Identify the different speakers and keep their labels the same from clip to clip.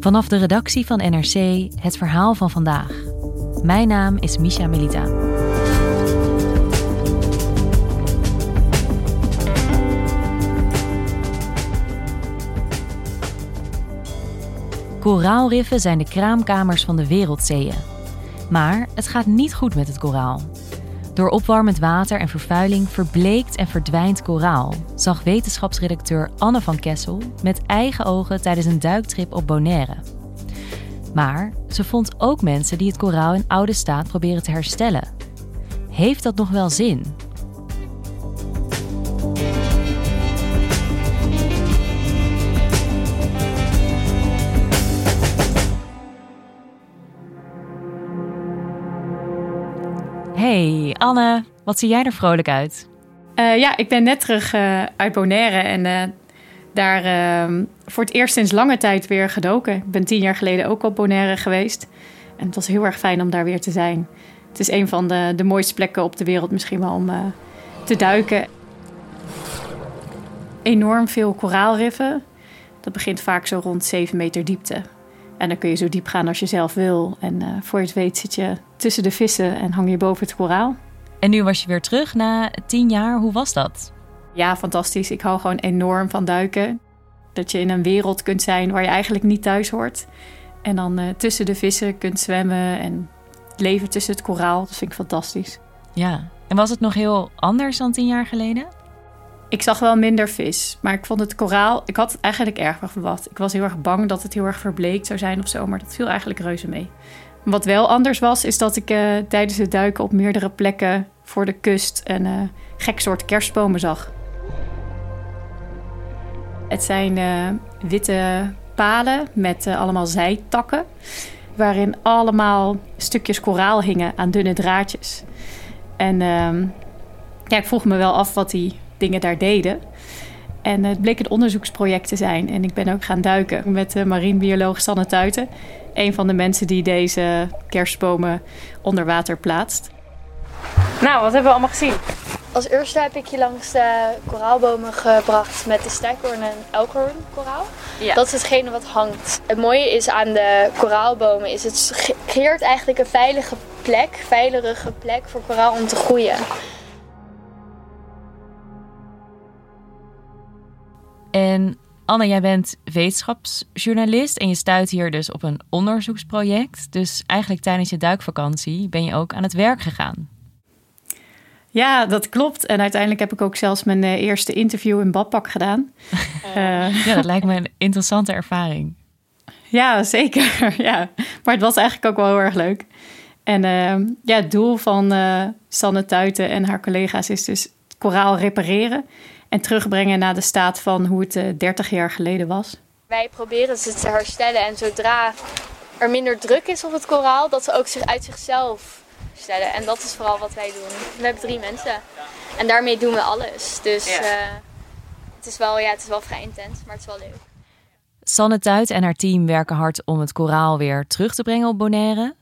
Speaker 1: Vanaf de redactie van NRC het verhaal van vandaag. Mijn naam is Misha Melita. Koraalriffen zijn de kraamkamers van de wereldzeeën. Maar het gaat niet goed met het koraal. Door opwarmend water en vervuiling verbleekt en verdwijnt koraal, zag wetenschapsredacteur Anne van Kessel met eigen ogen tijdens een duiktrip op Bonaire. Maar ze vond ook mensen die het koraal in oude staat proberen te herstellen. Heeft dat nog wel zin? Anne, wat zie jij er vrolijk uit?
Speaker 2: Uh, ja, ik ben net terug uh, uit Bonaire en uh, daar ehm, voor het eerst sinds lange tijd weer gedoken. Ik ben tien jaar geleden ook op Bonaire geweest. En het was heel erg fijn om daar weer te zijn. Het is een van de, de mooiste plekken op de wereld misschien wel om te duiken. Enorm veel koraalriffen. Dat begint vaak zo rond 7 meter diepte. En dan kun je zo diep gaan als je zelf wil. En voor je het weet zit je tussen de vissen en hang je boven het koraal.
Speaker 1: En nu was je weer terug na tien jaar. Hoe was dat?
Speaker 2: Ja, fantastisch. Ik hou gewoon enorm van duiken. Dat je in een wereld kunt zijn waar je eigenlijk niet thuis hoort. En dan uh, tussen de vissen kunt zwemmen en leven tussen het koraal. Dat vind ik fantastisch.
Speaker 1: Ja, en was het nog heel anders dan tien jaar geleden?
Speaker 2: Ik zag wel minder vis, maar ik vond het koraal... Ik had eigenlijk erg verwacht. Ik was heel erg bang dat het heel erg verbleekt zou zijn of zo, maar dat viel eigenlijk reuze mee. Wat wel anders was, is dat ik uh, tijdens het duiken op meerdere plekken voor de kust een uh, gek soort kerstbomen zag. Het zijn uh, witte palen met allemaal zijtakken, waarin allemaal stukjes koraal hingen aan dunne draadjes. En ehm, ja, ik vroeg me wel af wat die dingen daar deden. En het bleek een onderzoeksproject te zijn. En ik ben ook gaan duiken met de marinebioloog Sanne Tuiten. Een van de mensen die deze kerstbomen onder water plaatst. Nou, wat hebben we allemaal gezien?
Speaker 3: Als eerste heb ik je langs de koraalbomen gebracht met de stijkhoorn en elkhoorn koraal. Ja. Dat is hetgene wat hangt. Het mooie is aan de koraalbomen is het creëert eigenlijk een veilige plek, veilige plek voor koraal om te groeien.
Speaker 1: En Anne, jij bent wetenschapsjournalist en je stuit hier dus op een onderzoeksproject. Dus eigenlijk tijdens je duikvakantie ben je ook aan het werk gegaan.
Speaker 2: Ja, dat klopt. En uiteindelijk heb ik ook zelfs mijn eh, eerste interview in badpak gedaan.
Speaker 1: Uh, ja, dat lijkt me een interessante ervaring.
Speaker 2: Ja, zeker. ja. Maar het was eigenlijk ook wel heel erg leuk. En uh, ja, het doel van uh, Sanne Tuiten en haar collega's is dus koraal repareren en terugbrengen naar de staat van hoe het 30 jaar geleden was.
Speaker 3: Wij proberen ze te herstellen en zodra er minder druk is op het koraal, dat ze ook zich uit zichzelf herstellen. En dat is vooral wat wij doen. We hebben drie mensen en daarmee doen we alles. Dus ja. uh, het, is wel, ja, het is wel vrij intens, maar het is wel leuk.
Speaker 1: Sanne Tuit en haar team werken hard om het koraal weer terug te brengen op Bonaire.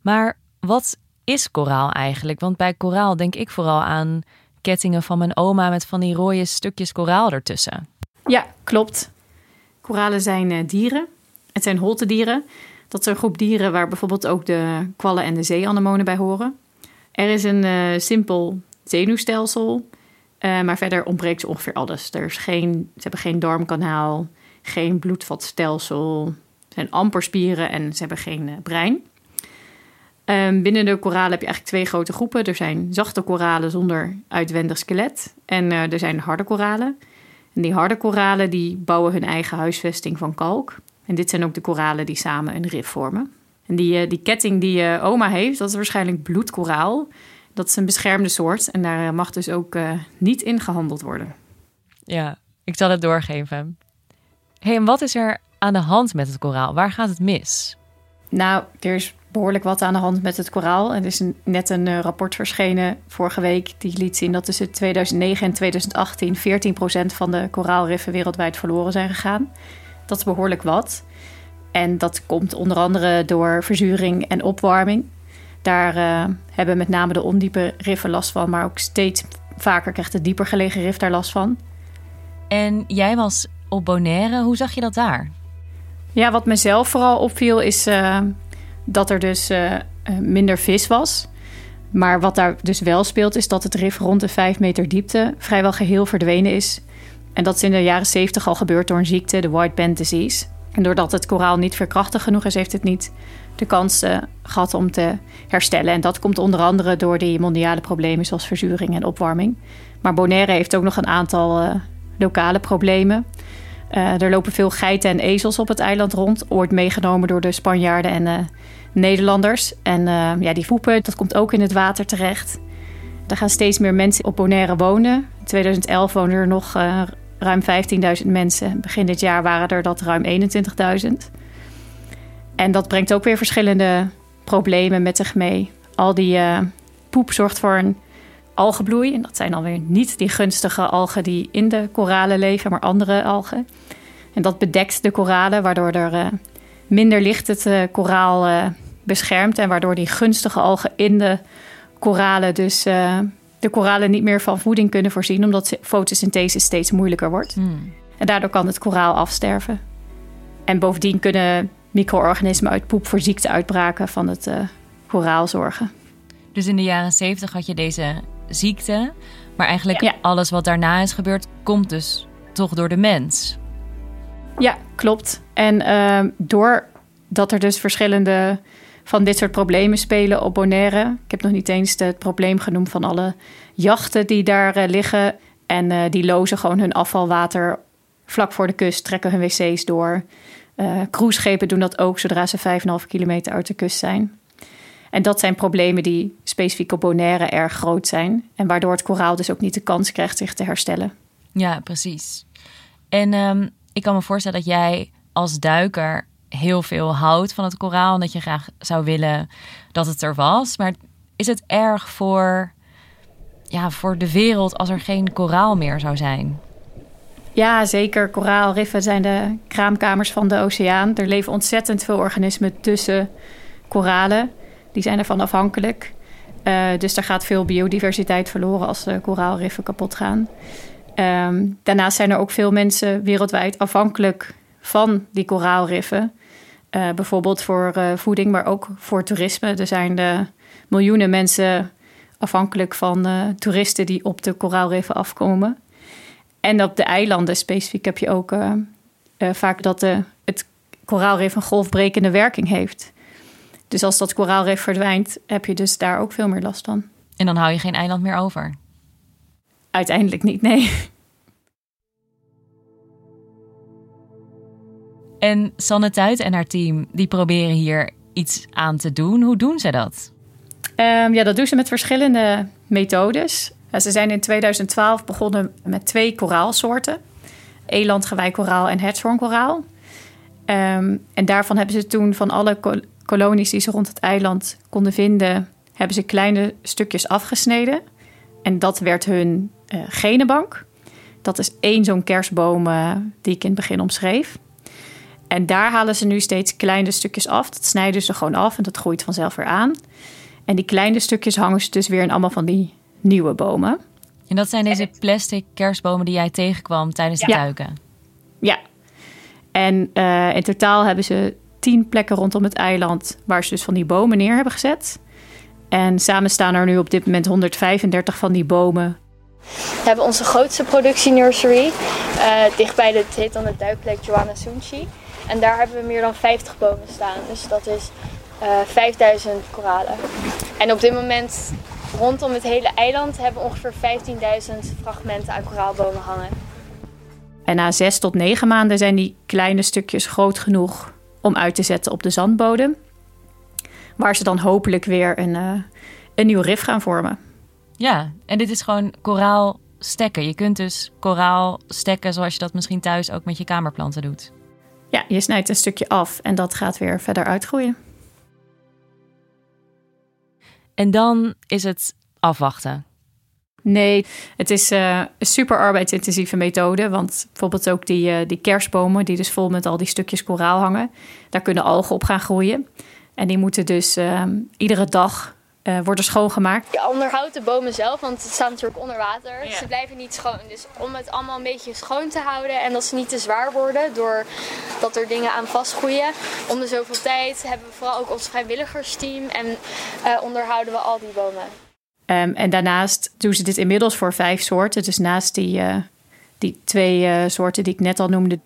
Speaker 1: Maar wat is koraal eigenlijk? Want bij koraal denk ik vooral aan kettingen van mijn oma met van die rode stukjes koraal ertussen.
Speaker 2: Ja, klopt. Koralen zijn uh, dieren. Het zijn holtedieren. Dat is een groep dieren waar bijvoorbeeld ook de kwallen en de zeeanemonen bij horen. Er is een uh, simpel zenuwstelsel, uh, maar verder ontbreekt ze ongeveer alles. Er is geen, ze hebben geen darmkanaal, geen bloedvatstelsel, zijn amper spieren en ze hebben geen brein. Um, binnen de koralen heb je eigenlijk twee grote groepen. Er zijn zachte koralen zonder uitwendig skelet en uh, er zijn harde koralen. En die harde koralen die bouwen hun eigen huisvesting van kalk. En dit zijn ook de koralen die samen een rif vormen. En die, uh, die ketting die uh, oma heeft, dat is waarschijnlijk bloedkoraal. Dat is een beschermde soort en daar mag dus ook niet in gehandeld worden.
Speaker 1: Ja, ik zal het doorgeven. hey, en wat is er aan de hand met het koraal? Waar gaat het mis?
Speaker 2: Nou, er is behoorlijk wat aan de hand met het koraal. Er is een, net een uh, rapport verschenen vorige week die liet zien dat tussen 2009 en 2018 14% van de koraalriffen wereldwijd verloren zijn gegaan. Dat is behoorlijk wat. En dat komt onder andere door verzuring en opwarming. Daar uh, hebben met name de ondiepe riffen last van, maar ook steeds vaker krijgt de dieper gelegen rif daar last van.
Speaker 1: En jij was op Bonaire, hoe zag je dat daar?
Speaker 2: Ja, wat mezelf vooral opviel is uh, dat er dus uh, minder vis was. Maar wat daar dus wel speelt, is dat het rif rond de 5 meter diepte vrijwel geheel verdwenen is. En dat is in de jaren 70 al gebeurd door een ziekte, de white band disease. En doordat het koraal niet verkrachtig genoeg is, heeft het niet de kans uh, gehad om te herstellen. En dat komt onder andere door die mondiale problemen zoals verzuring en opwarming. Maar Bonaire heeft ook nog een aantal lokale problemen. Uh, er lopen veel geiten en ezels op het eiland rond, ooit meegenomen door de Spanjaarden en Nederlanders. En ja, die voepen, dat komt ook in het water terecht. Er gaan steeds meer mensen op Bonaire wonen. In 2011 woonden er nog ruim 15.000 mensen. Begin dit jaar waren er dat ruim 21.000. En dat brengt ook weer verschillende problemen met zich mee. Al die poep zorgt voor een algenbloei. En dat zijn alweer niet die gunstige algen die in de koralen leven, maar andere algen. En dat bedekt de koralen, waardoor er uh, minder licht het uh, koraal beschermt. En waardoor die gunstige algen in de koralen dus de koralen niet meer van voeding kunnen voorzien, omdat fotosynthese steeds moeilijker wordt.
Speaker 1: Hmm.
Speaker 2: En daardoor kan het koraal afsterven. En bovendien kunnen micro-organismen uit poep voor ziekteuitbraken van het koraal zorgen.
Speaker 1: Dus in de jaren 70 had je deze ziekte, maar eigenlijk ja. alles wat daarna is gebeurd, komt dus toch door de mens.
Speaker 2: Ja, klopt. En uh, doordat er dus verschillende van dit soort problemen spelen op Bonaire. Ik heb nog niet eens het probleem genoemd van alle jachten die daar uh, liggen. En uh, die lozen gewoon hun afvalwater vlak voor de kust, trekken hun wc's door. Uh, cruiseschepen doen dat ook zodra ze 5,5 kilometer uit de kust zijn. En dat zijn problemen die specifiek op Bonaire erg groot zijn. En waardoor het koraal dus ook niet de kans krijgt zich te herstellen.
Speaker 1: Ja, precies. En um, ik kan me voorstellen dat jij als duiker heel veel houdt van het koraal. En dat je graag zou willen dat het er was. Maar is het erg voor, ja, voor de wereld als er geen koraal meer zou zijn?
Speaker 2: Ja, zeker. Koraalriffen zijn de kraamkamers van de oceaan. Er leven ontzettend veel organismen tussen koralen. Die zijn ervan afhankelijk. Uh, dus daar gaat veel biodiversiteit verloren als de koraalriffen kapot gaan. Um, daarnaast zijn er ook veel mensen wereldwijd afhankelijk van die koraalriffen. Uh, bijvoorbeeld voor uh, voeding, maar ook voor toerisme. Er zijn de miljoenen mensen afhankelijk van toeristen die op de koraalriffen afkomen. En op de eilanden specifiek heb je ook vaak dat de, het koraalrif een golfbrekende werking heeft. Dus als dat koraalrif verdwijnt, heb je dus daar ook veel meer last van.
Speaker 1: En dan hou je geen eiland meer over?
Speaker 2: Uiteindelijk niet, nee.
Speaker 1: En Sanne Tuit en haar team, die proberen hier iets aan te doen. Hoe doen ze dat?
Speaker 2: Um, ja, dat doen ze met verschillende methodes. Ze zijn in 2012 begonnen met twee koraalsoorten: elandgewijkoraal en hertshoornkoraal. Um, en daarvan hebben ze toen van alle kolonies die ze rond het eiland konden vinden, hebben ze kleine stukjes afgesneden. En dat werd hun uh, genenbank. Dat is één zo'n kerstboom uh, die ik in het begin omschreef. En daar halen ze nu steeds kleine stukjes af. Dat snijden ze gewoon af en dat groeit vanzelf weer aan. En die kleine stukjes hangen ze dus weer in allemaal van die nieuwe bomen.
Speaker 1: En dat zijn deze plastic kerstbomen die jij tegenkwam tijdens het
Speaker 2: ja.
Speaker 1: duiken?
Speaker 2: Ja. En uh, in totaal hebben ze tien plekken rondom het eiland waar ze dus van die bomen neer hebben gezet. En samen staan er nu op dit moment 135 van die bomen.
Speaker 3: We hebben onze grootste productienursery. Uh, dichtbij de, het heet dan de duikplek Joanna Sunchi. En daar hebben we meer dan 50 bomen staan. Dus dat is uh, 5000 koralen. En op dit moment rondom het hele eiland hebben we ongeveer 15.000 fragmenten aan koraalbomen hangen.
Speaker 2: En na zes tot negen maanden zijn die kleine stukjes groot genoeg om uit te zetten op de zandbodem. Waar ze dan hopelijk weer een, uh, een nieuw rif gaan vormen.
Speaker 1: Ja, en dit is gewoon koraal stekken. Je kunt dus koraal stekken zoals je dat misschien thuis ook met je kamerplanten doet.
Speaker 2: Ja, je snijdt een stukje af en dat gaat weer verder uitgroeien.
Speaker 1: En dan is het afwachten.
Speaker 2: Nee, het is uh, een super arbeidsintensieve methode. Want bijvoorbeeld ook die, uh, die kerstbomen, die dus vol met al die stukjes koraal hangen, daar kunnen algen op gaan groeien. En die moeten dus uh, iedere dag uh, worden schoongemaakt.
Speaker 3: Je onderhoudt de bomen zelf, want het staat natuurlijk onder water. Ja. Ze blijven niet schoon. Dus om het allemaal een beetje schoon te houden en dat ze niet te zwaar worden doordat er dingen aan vastgroeien. Om de zoveel tijd hebben we vooral ook ons vrijwilligersteam en uh, onderhouden we al die bomen.
Speaker 2: Um, en daarnaast doen ze dit inmiddels voor vijf soorten. Dus naast die, uh, die twee soorten die ik net al noemde.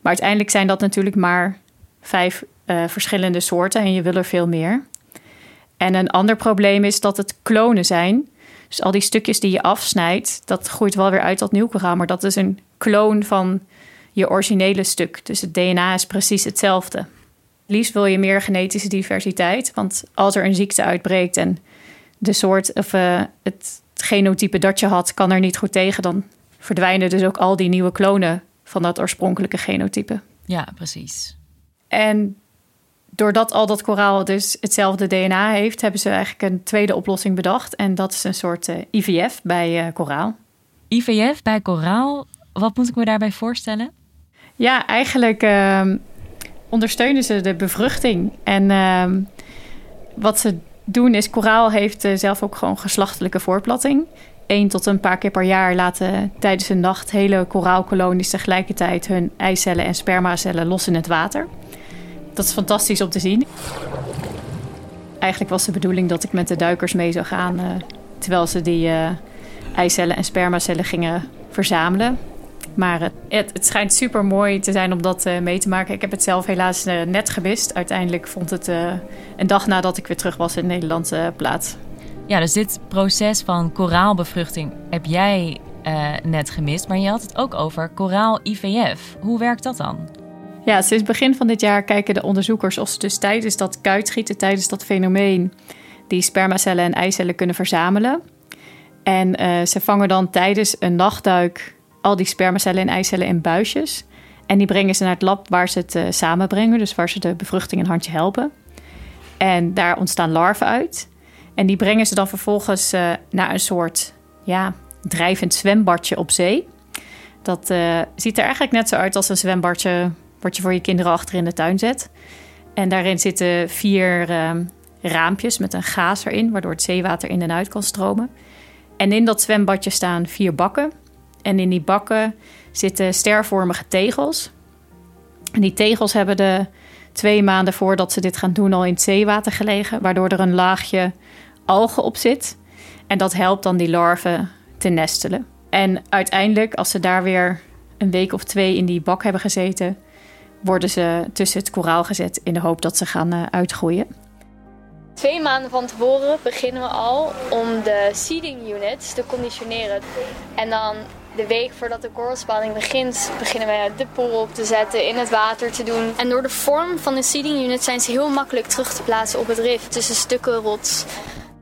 Speaker 2: Maar uiteindelijk zijn dat natuurlijk maar vijf verschillende soorten en je wil er veel meer. En een ander probleem is dat het klonen zijn. Dus al die stukjes die je afsnijdt, dat groeit wel weer uit tot nieuw koraal. Maar dat is een kloon van je originele stuk. Dus het DNA is precies hetzelfde. Liefst wil je meer genetische diversiteit. Want als er een ziekte uitbreekt en de soort of uh, het genotype dat je had kan er niet goed tegen, dan verdwijnen dus ook al die nieuwe klonen van dat oorspronkelijke genotype.
Speaker 1: Ja, precies.
Speaker 2: En doordat al dat koraal dus hetzelfde DNA heeft, hebben ze eigenlijk een tweede oplossing bedacht. En dat is een soort uh, IVF bij uh, koraal.
Speaker 1: IVF bij koraal, wat moet ik me daarbij voorstellen?
Speaker 2: Ja, eigenlijk uh, ondersteunen ze de bevruchting. En ehm, wat ze doen is, koraal heeft uh, zelf ook gewoon geslachtelijke voortplatting. Eén tot een paar keer per jaar laten tijdens een nacht hele koraalkolonies tegelijkertijd hun eicellen en spermacellen los in het water. Dat is fantastisch om te zien. Eigenlijk was de bedoeling dat ik met de duikers mee zou gaan... Uh, terwijl ze die uh, eicellen en spermacellen gingen verzamelen. Maar het, het, schijnt super mooi te zijn om dat uh, mee te maken. Ik heb het zelf helaas net gemist. Uiteindelijk vond het een dag nadat ik weer terug was in Nederland plaats.
Speaker 1: Ja, dus dit proces van koraalbevruchting heb jij net gemist. Maar je had het ook over koraal IVF. Hoe werkt dat dan?
Speaker 2: Ja, sinds begin van dit jaar kijken de onderzoekers of ze dus tijdens dat kuitschieten, tijdens dat fenomeen, die spermacellen en eicellen kunnen verzamelen. En uh, ze vangen dan tijdens een nachtduik al die spermacellen en eicellen in buisjes. En die brengen ze naar het lab waar ze het uh, samenbrengen, dus waar ze de bevruchting een handje helpen. En daar ontstaan larven uit. En die brengen ze dan vervolgens uh, naar een soort ja, drijvend zwembadje op zee. Dat ziet er eigenlijk net zo uit als een zwembadje wat je voor je kinderen achter in de tuin zet. En daarin zitten vier raampjes met een gaas erin, waardoor het zeewater in en uit kan stromen. En in dat zwembadje staan vier bakken. En in die bakken zitten stervormige tegels. En die tegels hebben de twee maanden voordat ze dit gaan doen al in het zeewater gelegen, waardoor er een laagje algen op zit. En dat helpt dan die larven te nestelen. En uiteindelijk, als ze daar weer een week of twee in die bak hebben gezeten, worden ze tussen het koraal gezet in de hoop dat ze gaan uh, uitgroeien.
Speaker 3: Twee maanden van tevoren beginnen we al om de seeding units te conditioneren. En dan de week voordat de korrelspanning begint, beginnen we de pool op te zetten, in het water te doen. En door de vorm van de seeding unit zijn ze heel makkelijk terug te plaatsen op het rif tussen stukken rots.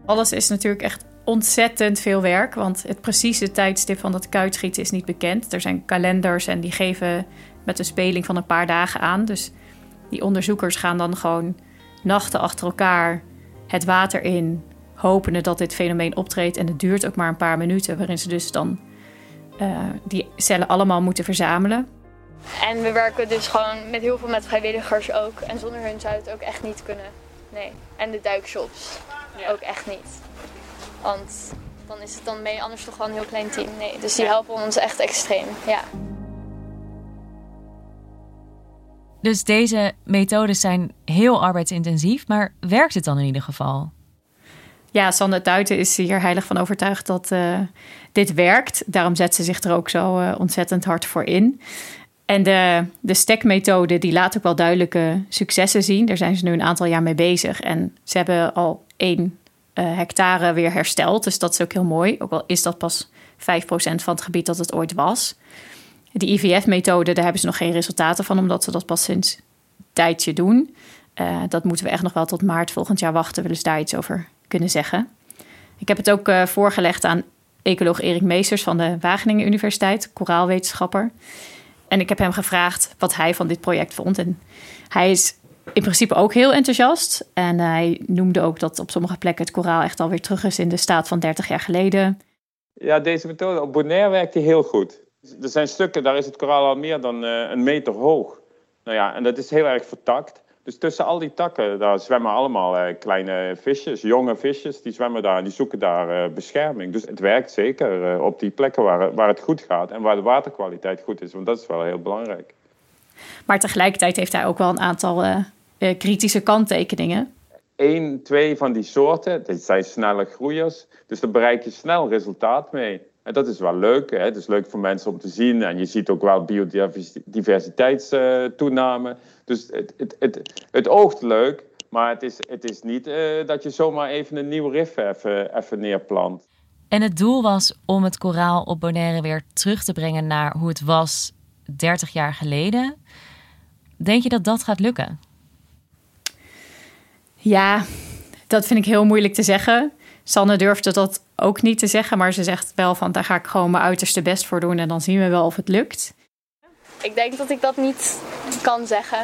Speaker 2: Alles is natuurlijk echt ontzettend veel werk, want het precieze tijdstip van dat kuitschieten is niet bekend. Er zijn kalenders en die geven met een speling van een paar dagen aan. Dus die onderzoekers gaan dan gewoon nachten achter elkaar het water in, hopende dat dit fenomeen optreedt. En het duurt ook maar een paar minuten, waarin ze dus dan uh, die cellen allemaal moeten verzamelen.
Speaker 3: En we werken dus gewoon met heel veel met vrijwilligers ook. En zonder hun zou het ook echt niet kunnen. Nee. En de duikshops ja. ook echt niet. Want dan is het dan mee anders toch wel een heel klein team. Nee, dus die helpen ons echt extreem. Ja.
Speaker 1: Dus deze methodes zijn heel arbeidsintensief, maar werkt het dan in ieder geval?
Speaker 2: Ja, Sander Duiten is hier heilig van overtuigd dat uh, dit werkt. Daarom zet ze zich er ook zo uh, ontzettend hard voor in. En de, de stekmethode die laat ook wel duidelijke successen zien. Daar zijn ze nu een aantal jaar mee bezig. En ze hebben al één uh, hectare weer hersteld. Dus dat is ook heel mooi. Ook al is dat pas 5% van het gebied dat het ooit was. De IVF-methode, daar hebben ze nog geen resultaten van, omdat ze dat pas sinds een tijdje doen. Dat moeten we echt nog wel tot maart volgend jaar wachten, willen ze daar iets over kunnen zeggen. Ik heb het ook uh, voorgelegd aan ecoloog Erik Meesters van de Wageningen Universiteit, koraalwetenschapper. En ik heb hem gevraagd wat hij van dit project vond. En hij is in principe ook heel enthousiast. En hij noemde ook dat op sommige plekken het koraal echt alweer terug is in de staat van 30 jaar geleden.
Speaker 4: Ja, deze methode op Bonaire werkt die heel goed. Er zijn stukken, daar is het koraal al meer dan uh, een meter hoog. Nou ja, en dat is heel erg vertakt. Dus tussen al die takken, daar zwemmen allemaal uh, kleine visjes, jonge visjes, die zwemmen daar en die zoeken daar uh, bescherming. Dus het werkt zeker op die plekken waar, waar het goed gaat en waar de waterkwaliteit goed is, want dat is wel heel belangrijk.
Speaker 2: Maar tegelijkertijd heeft hij ook wel een aantal kritische kanttekeningen.
Speaker 4: Eén, twee van die soorten, dat zijn snelle groeiers, dus daar bereik je snel resultaat mee. En dat is wel leuk. Hè? Het is leuk voor mensen om te zien. En je ziet ook wel biodiversiteitstoename. dus het, het, het, het oogt leuk. Maar het is, het is niet uh, dat je zomaar even een nieuw rif even, even neerplant.
Speaker 1: En het doel was om het koraal op Bonaire weer terug te brengen naar hoe het was 30 jaar geleden. Denk je dat dat gaat lukken?
Speaker 2: Ja, dat vind ik heel moeilijk te zeggen. Sanne durfde dat ook niet te zeggen, maar ze zegt wel van daar ga ik gewoon mijn uiterste best voor doen en dan zien we wel of het lukt.
Speaker 3: Ik denk dat ik dat niet kan zeggen.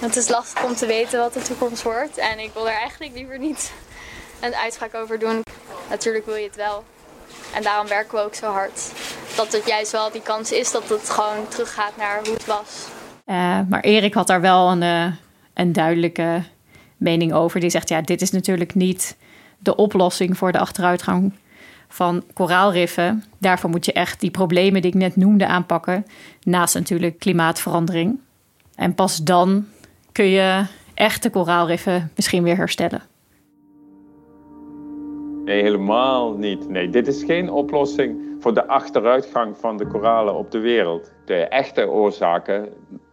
Speaker 3: Want het is lastig om te weten wat de toekomst wordt. En ik wil er eigenlijk liever niet een uitspraak over doen. Natuurlijk wil je het wel. En daarom werken we ook zo hard. Dat het juist wel die kans is dat het gewoon teruggaat naar hoe het was.
Speaker 2: Uh, maar Erik had daar wel een, uh, een duidelijke mening over. Die zegt, ja, dit is natuurlijk niet de oplossing voor de achteruitgang van koraalriffen. Daarvoor moet je echt die problemen die ik net noemde aanpakken. Naast natuurlijk klimaatverandering. En pas dan kun je echte koraalriffen misschien weer herstellen.
Speaker 4: Nee, helemaal niet. Nee, dit is geen oplossing voor de achteruitgang van de koralen op de wereld. De echte oorzaken,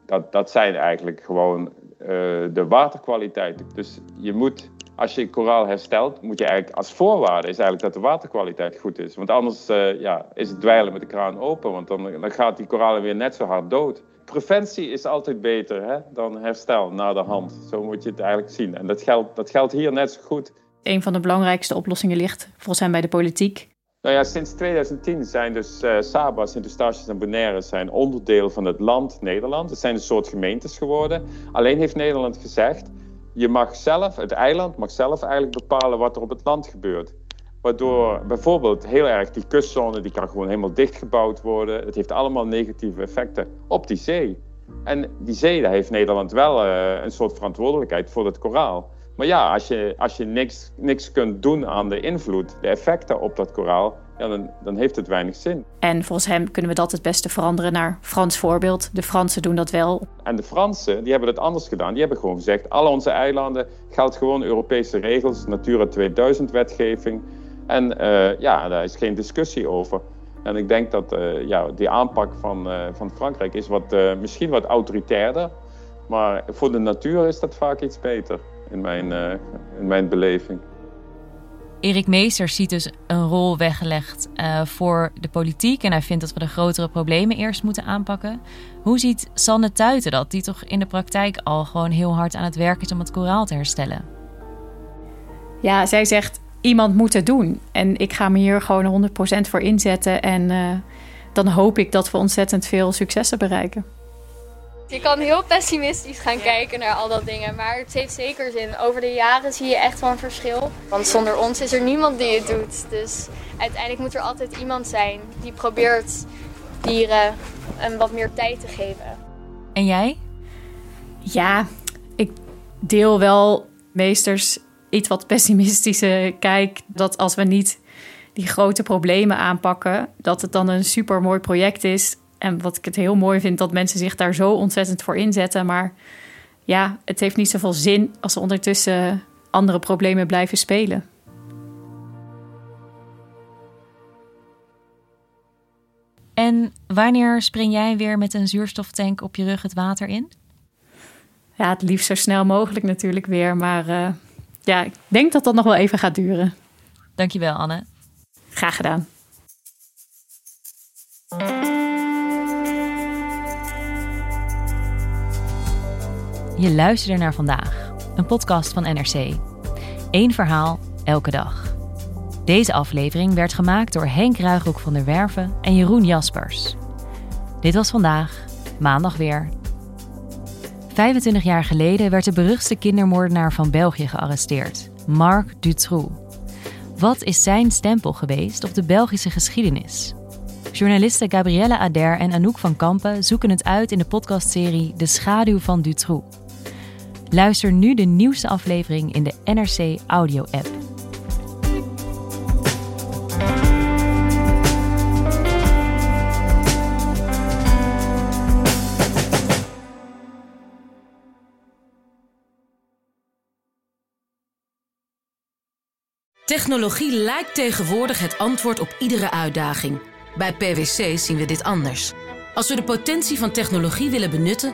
Speaker 4: dat, dat zijn eigenlijk gewoon uh, de waterkwaliteit. Dus je moet als je koraal herstelt, moet je eigenlijk als voorwaarde is eigenlijk dat de waterkwaliteit goed is. Want anders uh, ja, is het dweilen met de kraan open, want dan, dan gaat die koralen weer net zo hard dood. Preventie is altijd beter hè, dan herstel na de hand. Zo moet je het eigenlijk zien. En dat geldt, dat geldt hier net zo goed.
Speaker 2: Een van de belangrijkste oplossingen ligt volgens mij bij de politiek.
Speaker 4: Nou ja, sinds 2010 zijn dus uh, Saba, Sint-Eustatius en Bonaire zijn onderdeel van het land Nederland. Het zijn een soort gemeentes geworden. Alleen heeft Nederland gezegd, je mag zelf, het eiland mag zelf eigenlijk bepalen wat er op het land gebeurt. Waardoor bijvoorbeeld heel erg die kustzone, die kan gewoon helemaal dichtgebouwd worden. Het heeft allemaal negatieve effecten op die zee. En die zee, daar heeft Nederland wel uh, een soort verantwoordelijkheid voor het koraal. Maar ja, als je, als je niks, niks kunt doen aan de invloed, de effecten op dat koraal, ja, dan, dan heeft het weinig zin.
Speaker 2: En volgens hem kunnen we dat het beste veranderen naar Frans voorbeeld. De Fransen doen dat wel.
Speaker 4: En de Fransen, die hebben het anders gedaan. Die hebben gewoon gezegd, alle onze eilanden geldt gewoon Europese regels, Natura 2000 wetgeving. En uh, ja, daar is geen discussie over. En ik denk dat uh, ja, die aanpak van, uh, van Frankrijk is wat, misschien wat autoritairder. Maar voor de natuur is dat vaak iets beter in mijn, in mijn beleving.
Speaker 1: Erik Meesters ziet dus een rol weggelegd uh, voor de politiek. En hij vindt dat we de grotere problemen eerst moeten aanpakken. Hoe ziet Sanne Tuiten dat, die toch in de praktijk al gewoon heel hard aan het werk is om het koraal te herstellen?
Speaker 2: Ja, zij zegt iemand moet het doen. En ik ga me hier gewoon 100% voor inzetten. En uh, dan hoop ik dat we ontzettend veel successen bereiken.
Speaker 3: Je kan heel pessimistisch gaan kijken naar al dat dingen, maar het heeft zeker zin. Over de jaren zie je echt wel een verschil. Want zonder ons is er niemand die het doet. Dus uiteindelijk moet er altijd iemand zijn die probeert dieren een wat meer tijd te geven.
Speaker 1: En jij?
Speaker 2: Ja, ik deel wel meesters iets wat pessimistische kijk. Dat als we niet die grote problemen aanpakken, dat het dan een super mooi project is en wat ik het heel mooi vind, dat mensen zich daar zo ontzettend voor inzetten. Maar ja, het heeft niet zoveel zin als er ondertussen andere problemen blijven spelen.
Speaker 1: En wanneer spring jij weer met een zuurstoftank op je rug het water in?
Speaker 2: Ja, het liefst zo snel mogelijk natuurlijk weer. Maar uh, ja, ik denk dat dat nog wel even gaat duren.
Speaker 1: Dankjewel, Anne.
Speaker 2: Graag gedaan.
Speaker 1: Je luisterde naar vandaag, een podcast van NRC. Eén verhaal, elke dag. Deze aflevering werd gemaakt door Henk Ruigrok van der Werven en Jeroen Jaspers. Dit was vandaag, maandag weer. 25 jaar geleden werd de beruchtste kindermoordenaar van België gearresteerd, Marc Dutroux. Wat is zijn stempel geweest op de Belgische geschiedenis? Journalisten Gabrielle Ader en Anouk van Kampen zoeken het uit in de podcastserie De Schaduw van Dutroux. Luister nu de nieuwste aflevering in de NRC Audio-app.
Speaker 5: Technologie lijkt tegenwoordig het antwoord op iedere uitdaging. Bij PwC zien we dit anders. Als we de potentie van technologie willen benutten,